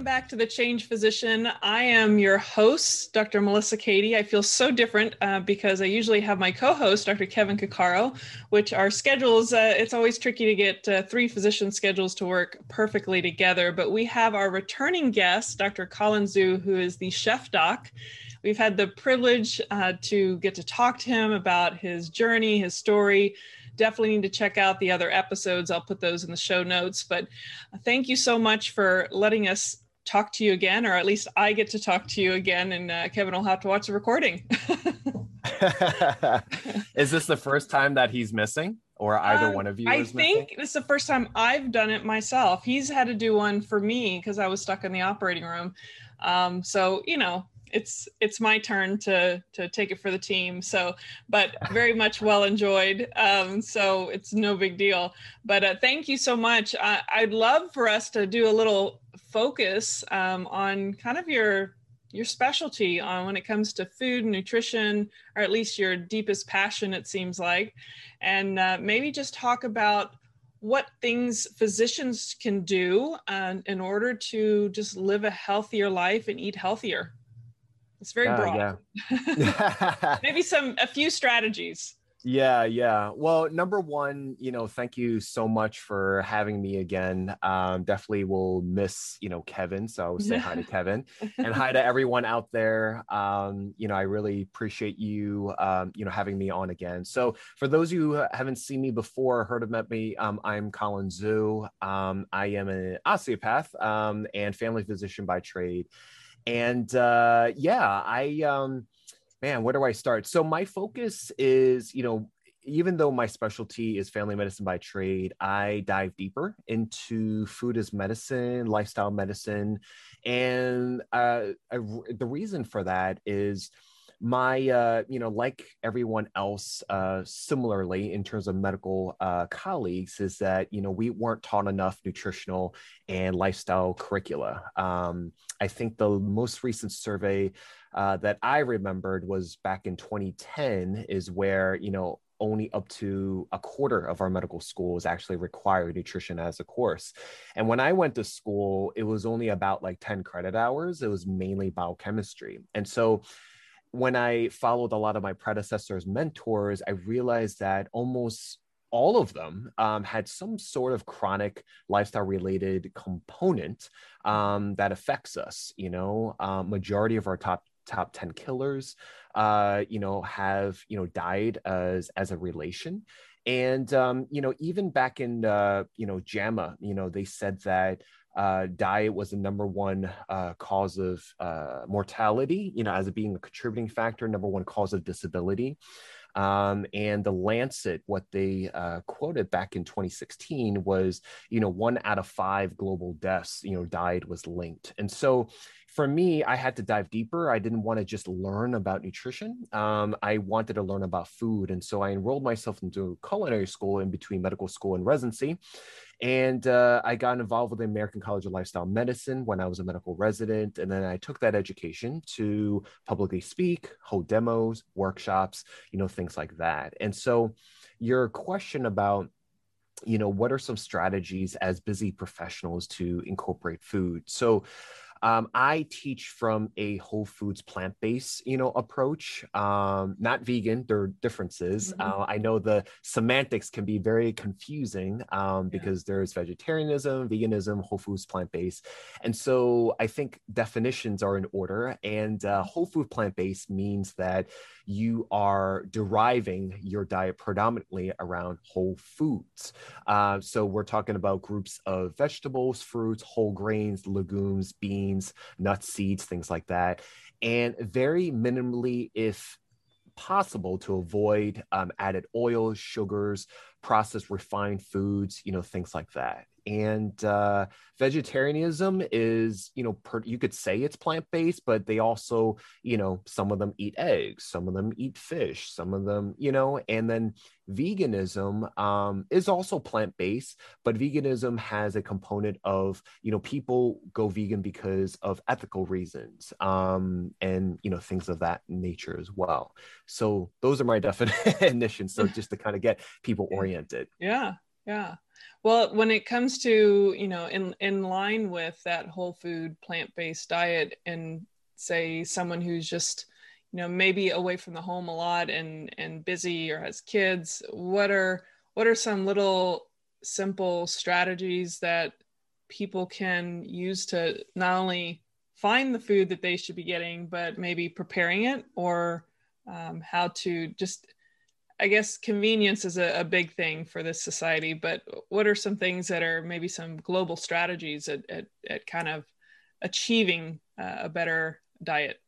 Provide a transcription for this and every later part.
Welcome back to the Changed Physician. I am your host, Dr. Melissa Cady. I feel so different uh, because I usually have my co-host, Dr. Kevin Cuccaro, which our schedules, uh, it's always tricky to get uh, three physician schedules to work perfectly together. But we have our returning guest, Dr. Colin Zhu, who is the chef doc. We've had the privilege uh, to get to talk to him about his journey, his story, definitely need to check out the other episodes. I'll put those in the show notes. But thank you so much for letting us talk to you again, or at least I get to talk to you again, and uh, Kevin will have to watch the recording. is this the first time that he's missing, or either um, one of you? I think this is the first time I've done it myself. He's had to do one for me because I was stuck in the operating room. Um, so you know, it's it's my turn to to take it for the team so but very much well enjoyed um, so it's no big deal but uh, thank you so much I, i'd love for us to do a little focus um, on kind of your your specialty on when it comes to food and nutrition or at least your deepest passion it seems like and uh, maybe just talk about what things physicians can do uh, in order to just live a healthier life and eat healthier it's very broad. Yeah. Maybe some a few strategies. Yeah, yeah. Well, number one, you know, thank you so much for having me again. Um, definitely will miss, you know, Kevin. So say hi to Kevin and hi to everyone out there. Um, you know, I really appreciate you, um, you know, having me on again. So for those of you who haven't seen me before, heard of Met me, um, I'm Colin Zhu. Um, I am an osteopath um, and family physician by trade. And uh, yeah, I, um, man, where do I start? So my focus is, you know, even though my specialty is family medicine by trade, I dive deeper into food as medicine, lifestyle medicine. And uh, I, the reason for that is, my uh, you know like everyone else uh, similarly in terms of medical uh, colleagues is that you know we weren't taught enough nutritional and lifestyle curricula um, i think the most recent survey uh, that i remembered was back in 2010 is where you know only up to a quarter of our medical schools actually require nutrition as a course. And when I went to school, it was only about like 10 credit hours. It was mainly biochemistry. And so when I followed a lot of my predecessors' mentors, I realized that almost all of them um, had some sort of chronic lifestyle related component um, that affects us. You know, um, majority of our top top 10 killers uh, you know have you know died as as a relation and um, you know even back in uh, you know JAMA you know they said that uh, diet was the number one uh, cause of uh, mortality, you know, as it being a contributing factor, number one cause of disability. Um, and the Lancet, what they uh, quoted back in 2016 was, you know, one out of five global deaths, you know, diet was linked. And so for me, I had to dive deeper. I didn't want to just learn about nutrition. Um, I wanted to learn about food. And so I enrolled myself into culinary school in between medical school and residency. And uh, I got involved with the American College of Lifestyle Medicine when I was a medical resident. And then I took that education to publicly speak, hold demos, workshops, you know, things like that. And so your question about you know what are some strategies as busy professionals to incorporate food so um, I teach from a whole foods plant based, you know, approach. Um, not vegan. There are differences. Mm-hmm. Uh, I know the semantics can be very confusing um, yeah. because there's vegetarianism, veganism, whole foods plant based, and so I think definitions are in order. And uh, whole food plant based means that you are deriving your diet predominantly around whole foods. Uh, so we're talking about groups of vegetables, fruits, whole grains, legumes, beans, nuts, seeds, things like that. And very minimally, if possible to avoid um, added oils, sugars, processed refined foods, you know, things like that. And uh, vegetarianism is you know per, you could say it's plant-based but they also you know some of them eat eggs some of them eat fish some of them you know and then veganism um, is also plant-based but veganism has a component of you know people go vegan because of ethical reasons um, and you know things of that nature as well. So those are my definitions so just to kind of get people oriented. Yeah yeah. Well, when it comes to, you know, in, in line with that whole food plant based diet, and say someone who's just, you know, maybe away from the home a lot and, and busy or has kids, what are, what are some little simple strategies that people can use to not only find the food that they should be getting, but maybe preparing it or um, how to just I guess convenience is a, a, big thing for this society, but what are some things that are maybe some global strategies at, at, at kind of achieving uh, a better diet?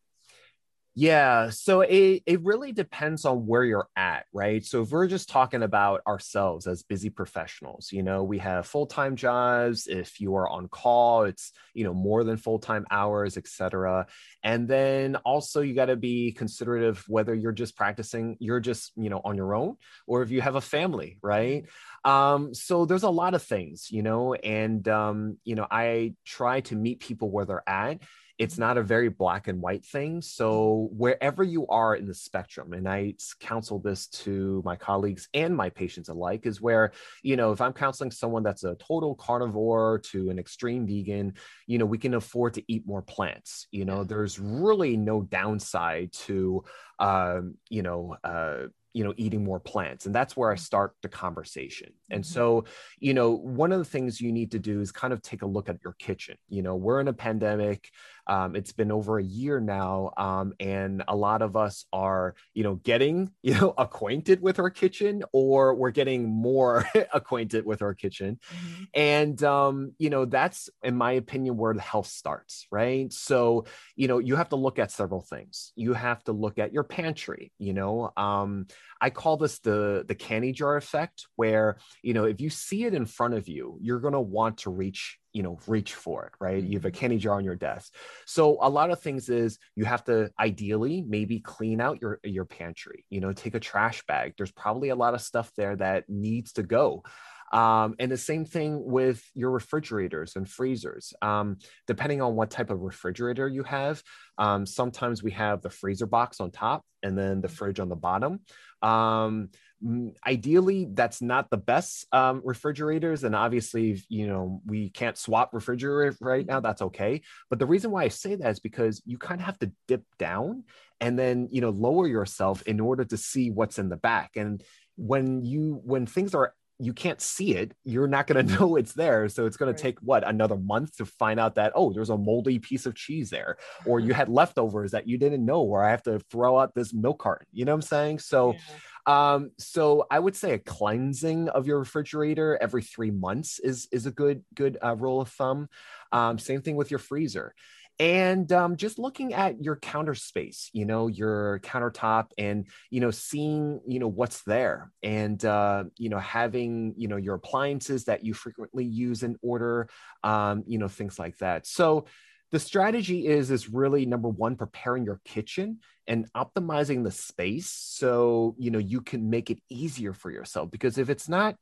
Yeah, so it, it really depends on where you're at, right? So if we're just talking about ourselves as busy professionals, you know, we have full-time jobs. If you are on call, it's you know more than full-time hours, etc. And then also you got to be considerate of whether you're just practicing, you're just you know on your own, or if you have a family, right? Um, so there's a lot of things, you know, and um, you know, I try to meet people where they're at it's not a very black and white thing. So wherever you are in the spectrum, and I counsel this to my colleagues and my patients alike, is where, you know, if I'm counseling someone that's a total carnivore to an extreme vegan, you know, we can afford to eat more plants. You know, there's really no downside to, um, you know, uh, you know eating more plants and that's where i start the conversation and mm-hmm. so you know one of the things you need to do is kind of take a look at your kitchen you know we're in a pandemic um, it's been over a year now um, and a lot of us are you know getting you know acquainted with our kitchen or we're getting more acquainted with our kitchen. Mm-hmm. and um, you know that's in my opinion where the health starts right? So you know you have to look at several things. You have to look at your pantry you know? Um, I call this the the candy jar effect, where you know if you see it in front of you, you're gonna want to reach you know reach for it right you have a mm-hmm. candy jar on your desk so a lot of things is you have to ideally maybe clean out your your pantry you know take a trash bag there's probably a lot of stuff there that needs to go um, and the same thing with your refrigerators and freezers. Um, depending on what type of refrigerator you have, um, sometimes we have the freezer box on top and then the mm-hmm. fridge on the bottom. Ideally, that's not the best um, refrigerators. And obviously, you know, we can't swap refrigerator right now. That's okay. But the reason why I say that is because you kind of have to dip down and then, you know, lower yourself in order to see what's in the back. And when you when things are you can't see it you're not going to know it's there so it's going right. to take what another month to find out that oh there's a moldy piece of cheese there or you had leftovers that you didn't know or i have to throw out this milk carton you know what i'm saying so yeah. Um so i would say a cleansing of your refrigerator every three months is is a good good uh, rule of thumb. Um same thing with your freezer. And um, just looking at your counter space you know your countertop and you know seeing you know what's there and uh, you know having you know your appliances that you frequently use in order um, you know things like that. So the strategy is is really number one preparing your kitchen and optimizing the space so you know you can make it easier for yourself. Because if it's not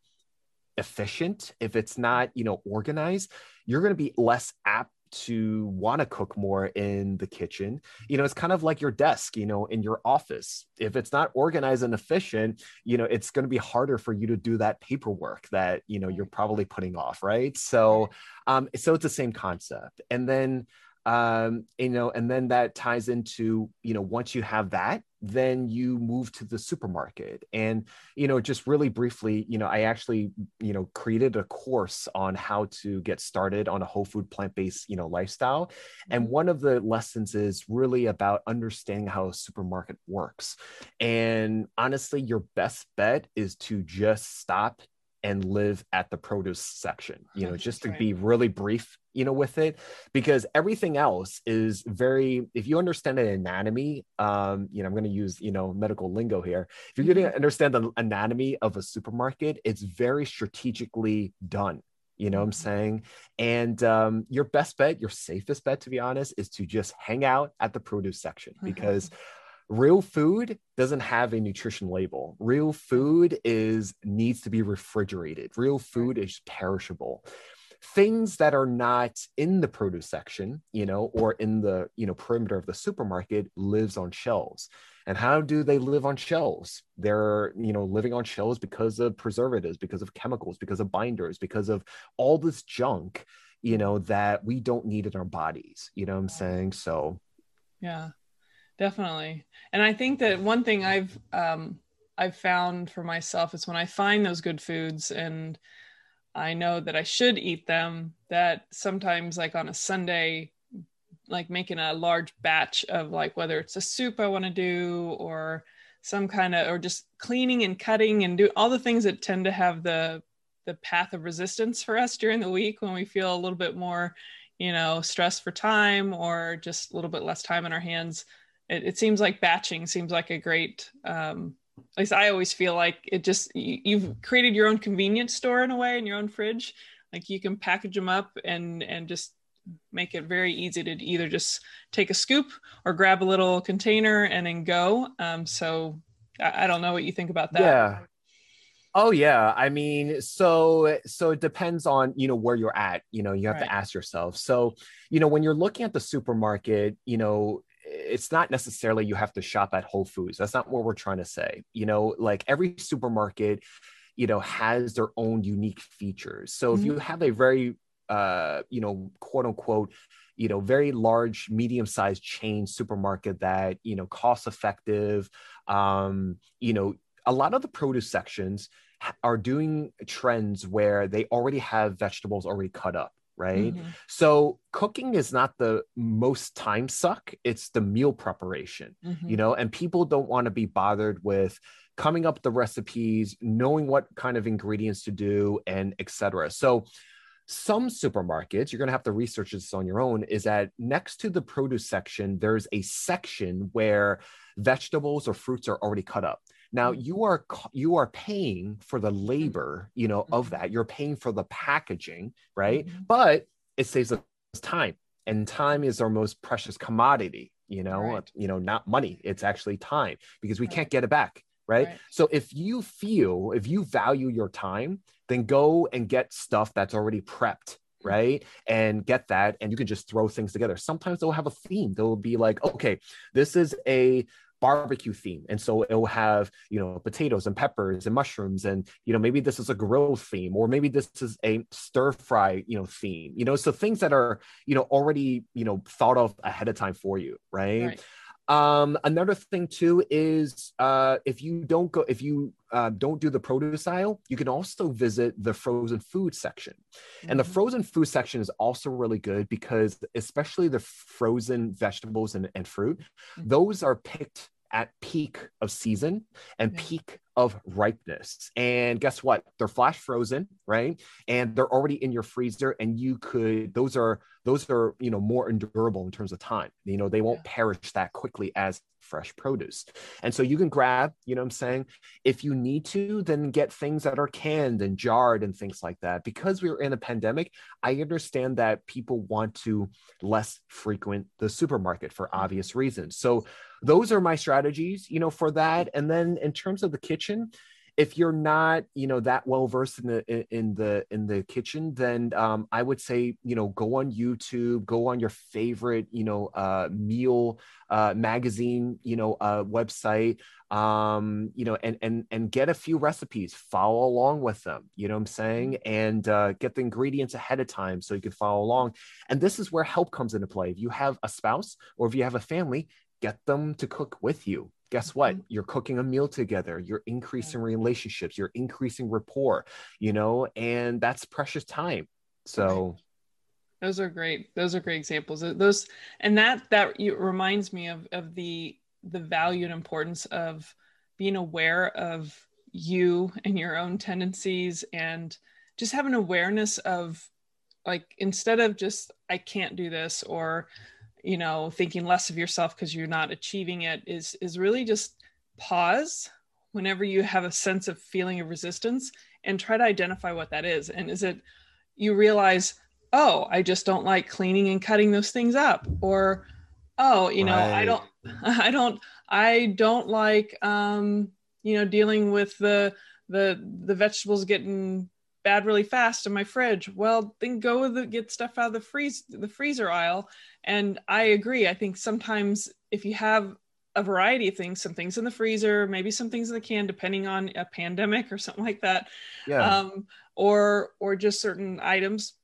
efficient if it's not you know organized you're going to be less apt to want to cook more in the kitchen. You know, it's kind of like your desk, you know, in your office. If it's not organized and efficient, you know, it's going to be harder for you to do that paperwork that, you know, you're probably putting off, right? So, um, so it's the same concept. And then, um, you know, and then that ties into, you know, once you have that, then you move to the supermarket. And you know just really briefly you know i actually you know created a course on how to get started on a whole food plant-based you know lifestyle. And mm-hmm. one of the lessons is really about understanding how a supermarket works. And honestly your best bet is to just stop and live at the produce section you know just to be really brief you know with it because everything else is very if you understand an anatomy um you know i'm going to use you know medical lingo here if you're going to mm-hmm. understand the anatomy of a supermarket it's very strategically done You know what I'm mm-hmm. saying? And um, your best bet, your safest bet, to be honest, is to just hang out at the produce section because real food doesn't have a nutrition label. Real food is needs to be refrigerated. Real food is perishable things that are not in the produce section, you know, or in the, you know, perimeter of the supermarket lives on shelves. And how do they live on shelves? They're, you know, living on shelves because of preservatives, because of chemicals, because of binders, because of all this junk, you know, that we don't need in our bodies. You know what I'm saying? So, yeah, definitely. And I think that one thing I've, um, I've found for myself is when I find those good foods and I know that I should eat them, that sometimes, like on a Sunday, like making a large batch of like whether it's a soup I want to do or some kind of or just cleaning and cutting and do all the things that tend to have the the path of resistance for us during the week when we feel a little bit more you know stressed for time or just a little bit less time in our hands it, it seems like batching seems like a great um, at least I always feel like it just you, have created your own convenience store in a way in your own fridge. Like you can package them up and and just make it very easy to either just take a scoop or grab a little container and then go. Um, so I, I don't know what you think about that. Yeah. Oh yeah, I mean, so so it depends on you know where you're at. You know, you have right. to ask yourself. So, you know, when you're looking at the supermarket, you know, it's not necessarily you have to shop at Whole Foods. That's not what we're trying to say. You know, like every supermarket, you know, has their own unique features. So mm-hmm. if you have a very, uh, you know, quote unquote, you know, very large, medium-sized chain supermarket that you know, cost effective, um, you know, a lot of the produce sections are doing trends where they already have vegetables already cut up right? Mm-hmm. So cooking is not the most time suck, it's the meal preparation, mm-hmm. you know, and people don't want to be bothered with coming up the recipes, knowing what kind of ingredients to do and etc. So some supermarkets, you're going to have to research this on your own, is that next to the produce section, there's a section where vegetables or fruits are already cut up. Now mm-hmm. you are you are paying for the labor, you know, of mm-hmm. that. You're paying for the packaging, right? Mm-hmm. But it saves us time, and time is our most precious commodity. You know, right. you know, not money. It's actually time because we right. can't get it back. Right? right? So if you feel, if you value your time, then go and get stuff that's already prepped right and get that and you can just throw things together sometimes they'll have a theme they'll be like okay this is a barbecue theme and so it'll have you know potatoes and peppers and mushrooms and you know maybe this is a grill theme or maybe this is a stir fry you know theme you know so things that are you know already you know thought of ahead of time for you right, right. Um, another thing too is uh, if you don't go, if you uh, don't do the produce aisle, you can also visit the frozen food section. Mm-hmm. And the mm-hmm. frozen food section is also really good because, especially the frozen vegetables and, and fruit, mm-hmm. those are picked at peak of season and yeah. peak of ripeness. And guess what? They're flash frozen, right? And they're already in your freezer and you could those are those are, you know, more endurable in terms of time. You know, they won't yeah. perish that quickly as fresh produce. And so you can grab, you know I'm saying? If you need to, then get things that are canned and jarred and things like that. Because we are in a pandemic, I understand that people want to less frequent the supermarket for obvious reasons. So those are my strategies, you know, for that. And then in terms of the kitchen, if you're not you know that well versed in the in the in the kitchen then um, i would say you know go on youtube go on your favorite you know uh, meal uh, magazine you know uh, website um, you know and and and get a few recipes follow along with them you know what i'm saying? And uh, get the ingredients ahead of time so you can follow along. And this is where help comes into play. If you have a spouse or if you have a family get them to cook with you guess what? Mm-hmm. you're cooking a meal together you're increasing relationships you're increasing rapport you know and that's precious time. So those are great those are great examples. Those and that that reminds me of of the the value and importance of being aware of you and your own tendencies and just have an awareness of like instead of just i can't do this or you know thinking less of yourself because you're not achieving it is is really just pause whenever you have a sense of feeling of resistance and try to identify what that is and is it you realize, oh, I just don't like cleaning and cutting those things up, or oh, you know, right. I don't, I don't, I don't like, um, you know, dealing with the the the vegetables getting bad really fast in my fridge. Well, then go the, get stuff out of the freeze the freezer aisle. And I agree. I think sometimes if you have a variety of things, some things in the freezer, maybe some things in the can, depending on a pandemic or something like that. Yeah. Um, or or just certain items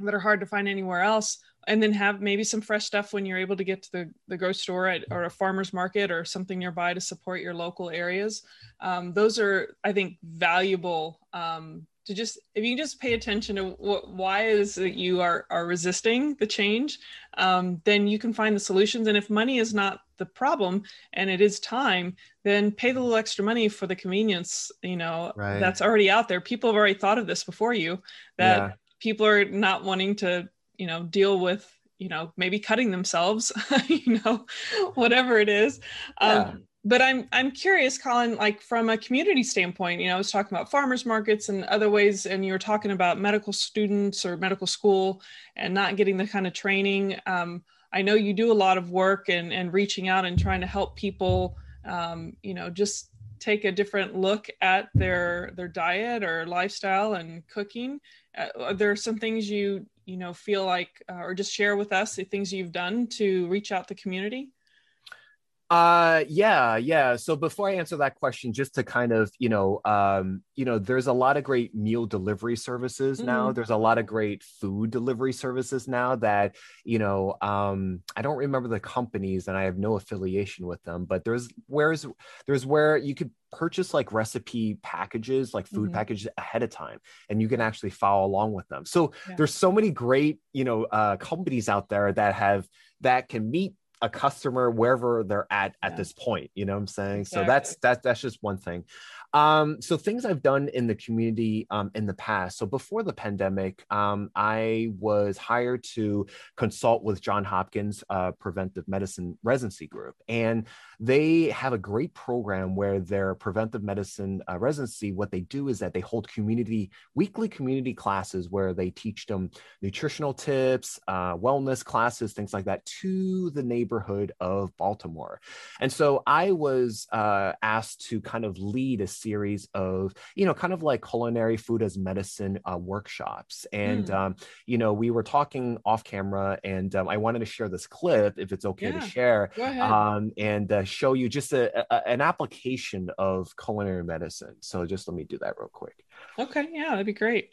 that are hard to find anywhere else. And then have maybe some fresh stuff when you're able to get to the, the grocery store at, or a farmer's market or something nearby to support your local areas. Um, those are, I think, valuable um, to just if you can just pay attention to what why is that you are are resisting the change um, then you can find the solutions and if money is not the problem and it is time then pay the little extra money for the convenience you know right. that's already out there people have already thought of this before you that yeah. people are not wanting to you know deal with you know maybe cutting themselves you know whatever it is yeah. But I'm I'm curious, Colin, like from a community standpoint, you know, I was talking about farmers markets and other ways, and you were talking about medical students or medical school and not getting the kind of training. Um, I know you do a lot of work and and reaching out and trying to help people, um, you know, just take a different look at their their diet or lifestyle and cooking. Uh, are there some things you you know feel like, uh, or just share with us the things you've done to reach out the community? Uh, yeah, yeah. So before I answer that question, just to kind of, you know, um, you know, there's a lot of great meal delivery services mm-hmm. now. There's a lot of great food delivery services now that, you know, um, I don't remember the companies and I have no affiliation with them, but there's where's there's where you could purchase like recipe packages like food mm-hmm. packages ahead of time and you can actually follow along with them so yeah. there's so many great you know uh, companies out there that have that can meet a customer wherever they're at at this point you know what i'm saying exactly. so that's that's that's just one thing um, so things I've done in the community um, in the past. So before the pandemic, um, I was hired to consult with John Hopkins uh, Preventive Medicine Residency Group, and they have a great program where their preventive medicine uh, residency. What they do is that they hold community weekly community classes where they teach them nutritional tips, uh, wellness classes, things like that to the neighborhood of Baltimore. And so I was uh, asked to kind of lead a series of, you know, kind of like culinary food as medicine uh, workshops. And, mm. um, you know, we were talking off camera and um, I wanted to share this clip if it's okay yeah. to share um, and uh, show you just a, a, an application of culinary medicine. So just let me do that real quick. Okay. Yeah, that'd be great.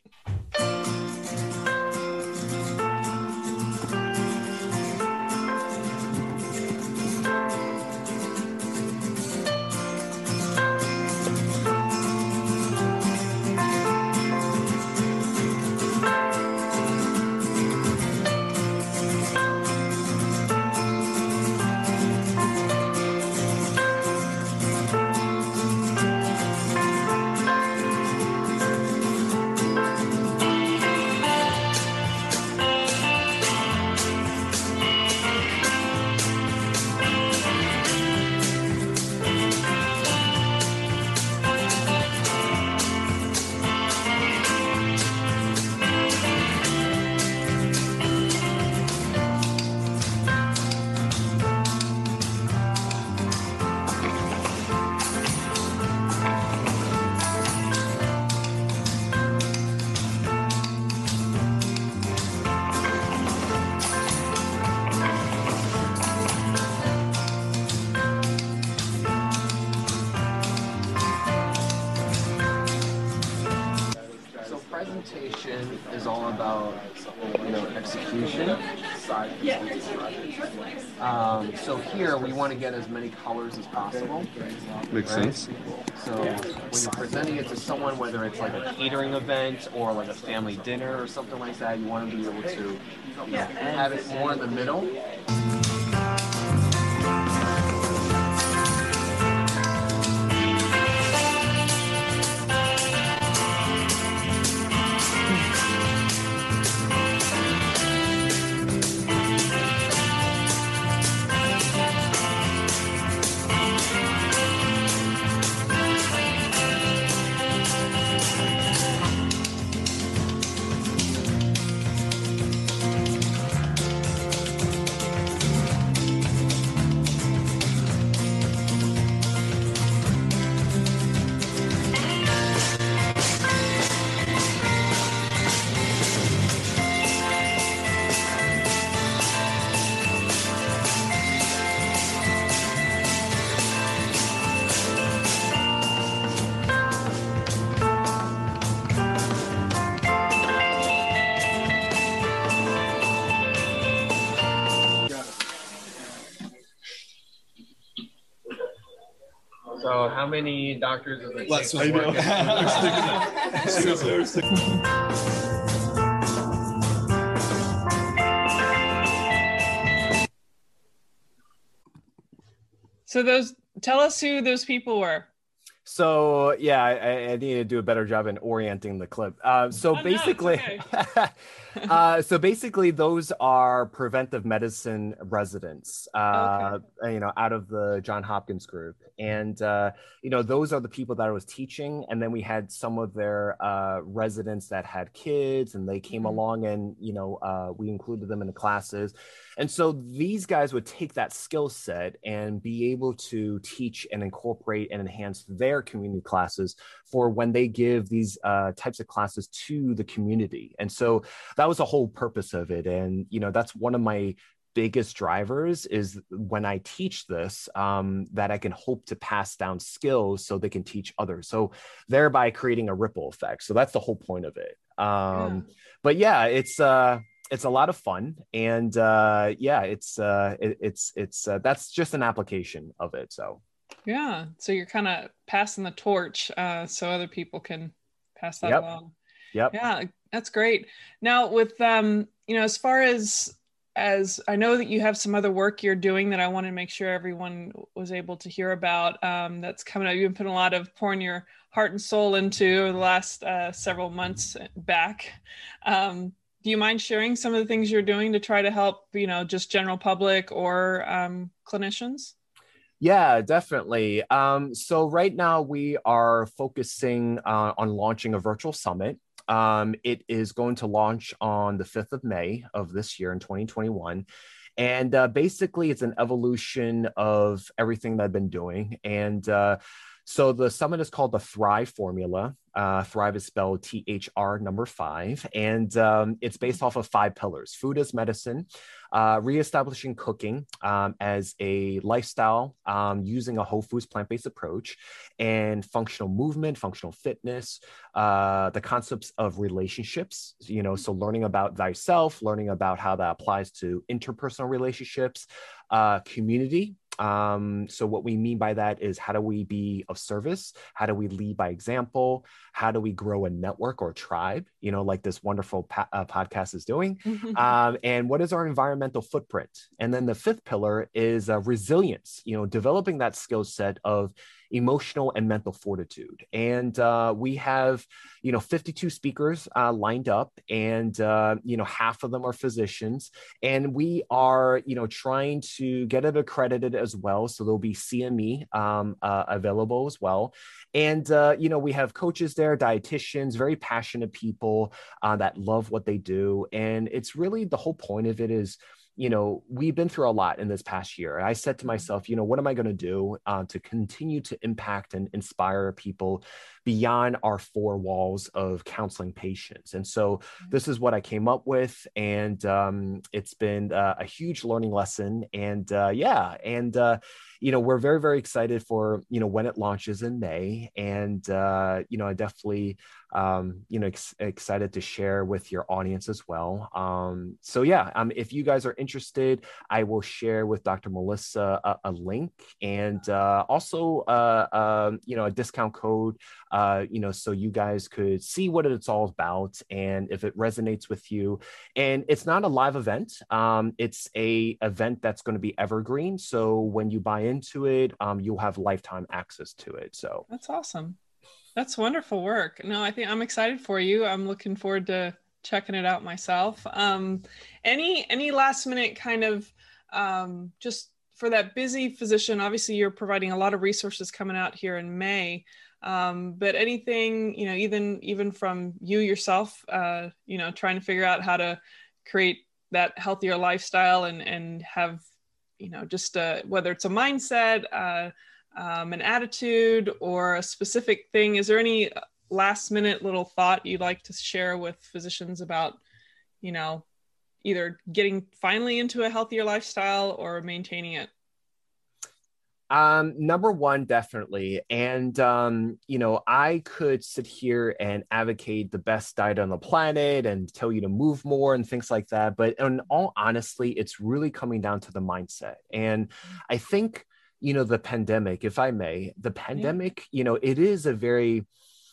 Makes right? sense. So when you're presenting it to someone, whether it's like a catering event or like a family dinner or something like that, you want to be able to you know, have it more in the middle. How many doctors are there? Less I know. So those tell us who those people were. So yeah, I, I, need to do a better job in orienting the clip. Uh, so oh, basically, no, okay. uh, so basically, those are preventive medicine residents, uh, okay. you know, out of the John Hopkins group, and uh, you know, those are the people that I was teaching, and then we had some of their uh, residents that had kids, and they came mm-hmm. along, and you know, uh, we included them in the classes. And so these guys would take that skill set and be able to teach and incorporate and enhance their community classes for when they give these uh, types of classes to the community. And so that was the whole purpose of it. And, you know, that's one of my biggest drivers is when I teach this, um, that I can hope to pass down skills so they can teach others. So thereby creating a ripple effect. So that's the whole point of it. Um, yeah. But yeah, it's uh, it's a lot of fun and uh yeah it's uh it, it's it's uh, that's just an application of it so yeah so you're kind of passing the torch uh so other people can pass that yep. along yep yeah that's great now with um you know as far as as I know that you have some other work you're doing that I want to make sure everyone was able to hear about. Um, that's coming up. You've been putting a lot of pouring your heart and soul into the last uh, several months back. Um, do you mind sharing some of the things you're doing to try to help you know just general public or um, clinicians yeah definitely um, so right now we are focusing uh, on launching a virtual summit um, it is going to launch on the 5th of may of this year in 2021 and uh, basically it's an evolution of everything that i've been doing. And uh, so the summit is called the Thrive Formula. Uh, Thrive is spelled T H R number five, and um, it's based off of five pillars: food as medicine, uh, reestablishing cooking um, as a lifestyle um, using a whole foods plant based approach, and functional movement, functional fitness, uh, the concepts of relationships. You know, so learning about thyself, learning about how that applies to interpersonal relationships, uh, community um, so, what we mean by that is how do we be of service? How do we lead by example? How do we grow a network or tribe, you know, like this wonderful pa- uh, podcast is doing? um, and what is our environmental footprint? And then the fifth pillar is uh, resilience, you know, developing that skill set of emotional and mental fortitude. And uh, we have, you know, 52 speakers uh, lined up, and uh, you know, half of them are physicians, and we are, you know, trying to get it accredited as well. So there'll be CME um, uh, available as well, and uh, you know, we have coaches there, dietitians, very passionate people uh, that love what they do, and it's really the whole point of it is you know, we've been through a lot in this past year. I said to mm-hmm. myself, you know, what am I going to do uh, to continue to impact and inspire people beyond our four walls of counseling patients? And so mm-hmm. this is what I came up with. And um, it's been uh, a huge learning lesson. And uh, yeah, and, uh, you know, we're very, very excited for, you know, when it launches in May. And, uh, you know, I definitely, um, you know, ex- excited to share with your audience as well. Um, so yeah, um, if you guys are interested, I will share with Dr. Melissa a, a link and uh, also, uh, um, you know, a discount code, uh, you know, so you guys could see what it's all about and if it resonates with you. And it's not a live event. Um, it's a event that's going to be evergreen. So when you buy into it, um, you'll have lifetime access to it. So that's awesome. That's wonderful work. No, I think I'm excited for you. I'm looking forward to checking it out myself. Um, any any last minute kind of um, just for that busy physician. Obviously, you're providing a lot of resources coming out here in May. Um, but anything you know, even even from you yourself, uh, you know, trying to figure out how to create that healthier lifestyle and and have you know just uh, whether it's a mindset. Uh, um, an attitude or a specific thing. Is there any last minute little thought you'd like to share with physicians about, you know, either getting finally into a healthier lifestyle or maintaining it? Um, number one, definitely. And, um, you know, I could sit here and advocate the best diet on the planet and tell you to move more and things like that. But in all honestly, it's really coming down to the mindset. And I think you know the pandemic if i may the pandemic yeah. you know it is a very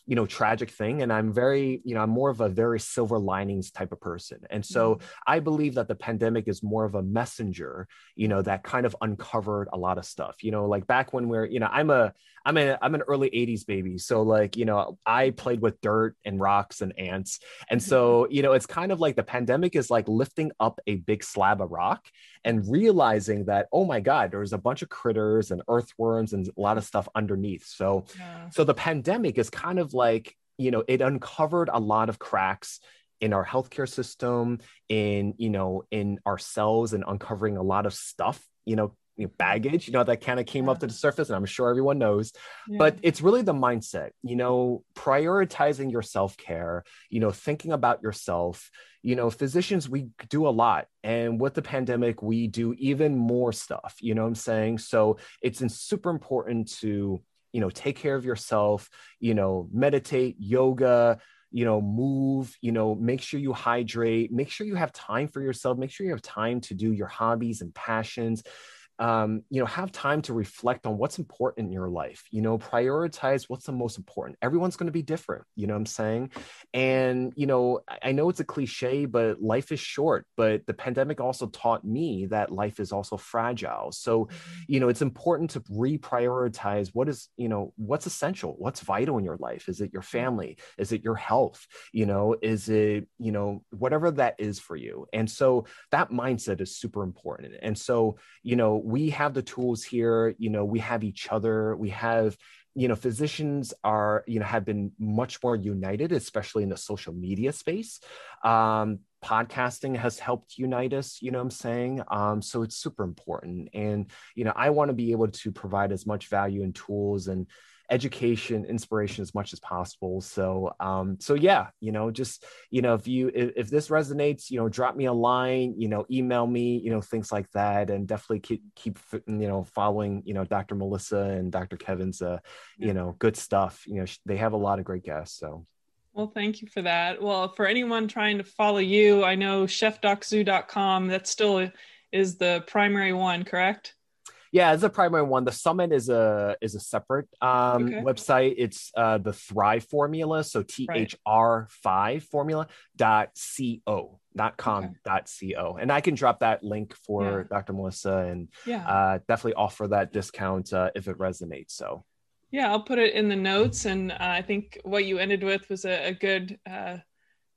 you know tragic thing and i'm very you know i'm more of a very silver linings type of person and so mm-hmm. i believe that the pandemic is more of a messenger you know that kind of uncovered a lot of stuff you know like back when we're you know i'm a i'm a i'm an early 80s baby so like you know i played with dirt and rocks and ants and so mm-hmm. you know it's kind of like the pandemic is like lifting up a big slab of rock and realizing that oh my god there's a bunch of critters and earthworms and a lot of stuff underneath so yeah. so the pandemic is kind of like you know it uncovered a lot of cracks in our healthcare system in you know in ourselves and uncovering a lot of stuff you know baggage you know that kind of came yeah. up to the surface and i'm sure everyone knows yeah. but it's really the mindset you know prioritizing your self-care you know thinking about yourself you know physicians we do a lot and with the pandemic we do even more stuff you know what i'm saying so it's super important to you know take care of yourself you know meditate yoga you know move you know make sure you hydrate make sure you have time for yourself make sure you have time to do your hobbies and passions um, you know, have time to reflect on what's important in your life, you know, prioritize what's the most important. Everyone's going to be different, you know what I'm saying? And, you know, I know it's a cliche, but life is short. But the pandemic also taught me that life is also fragile. So, mm-hmm. you know, it's important to reprioritize what is, you know, what's essential, what's vital in your life. Is it your family? Is it your health? You know, is it, you know, whatever that is for you. And so that mindset is super important. And so, you know, we have the tools here you know we have each other we have you know physicians are you know have been much more united especially in the social media space. Um, podcasting has helped unite us you know i'm saying? Um, so it's super important. And you know i want to be able to provide as much value and tools and education inspiration as much as possible. So um so yeah you know just you know if you if, if this resonates you know drop me a line you know email me you know things like that. And definitely keep keep you know following you know dr melissa and dr kevin's uh you know good stuff. You know they have a lot of great guests so. Well, thank you for that. Well, for anyone trying to follow you, I know chefdoczhu.com, that still is the primary one, correct? Yeah, it's a primary one. The summit is a is a separate um, okay. website. It's uh, the Thrive formula, so T H R five formula dot co dot com okay. dot co, and I can drop that link for yeah. Dr. Melissa and yeah. uh, definitely offer that discount uh, if it resonates. So. Yeah, I'll put it in the notes, and uh, I think what you ended with was a, a good, uh,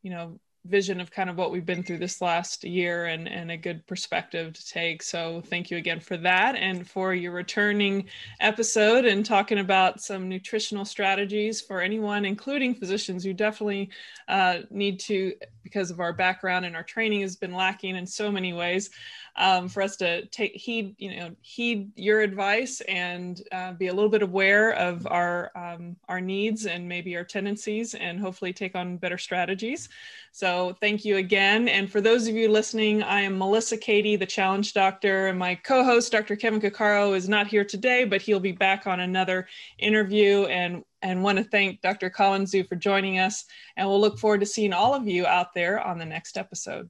you know, vision of kind of what we've been through this last year and, and a good perspective to take. So thank you again for that and for your returning episode and talking about some nutritional strategies for anyone, including physicians who definitely uh, need to, because of our background and our training has been lacking in so many ways um, for us to take heed, you know, heed your advice and uh, be a little bit aware of our um, our needs and maybe our tendencies, and hopefully take on better strategies. So thank you again. And for those of you listening, I am Melissa Cady, the Challenge Doctor, and my co-host, Dr. Kevin Cuccaro, is not here today, but he'll be back on another interview. And and want to thank Dr. Colin Zhu for joining us. And we'll look forward to seeing all of you out there on the next episode.